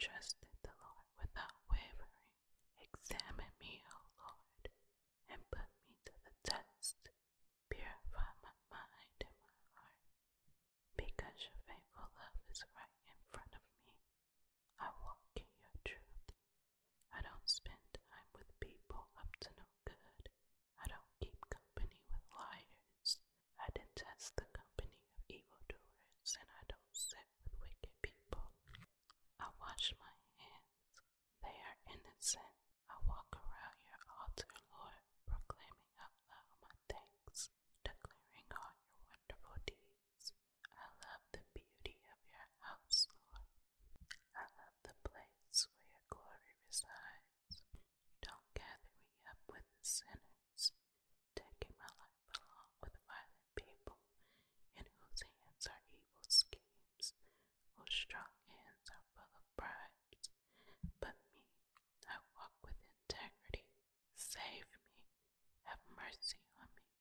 the Lord without wavering. Examine me, O Lord, and put me to the test. Purify my mind and my heart. Because your faithful love is right in front of me, I walk in your truth. I don't spend time with people up to no good. I don't keep company with liars. I detest the company of evildoers, and I don't sit with wicked people. I wash my hands, they are. I walk around your altar, Lord, proclaiming out loud my thanks, declaring all your wonderful deeds. I love the beauty of your house, Lord. I love the place where your glory resides. Don't gather me up with the sinners, taking my life along with violent people, in whose hands are evil schemes, whose strong have mercy on me.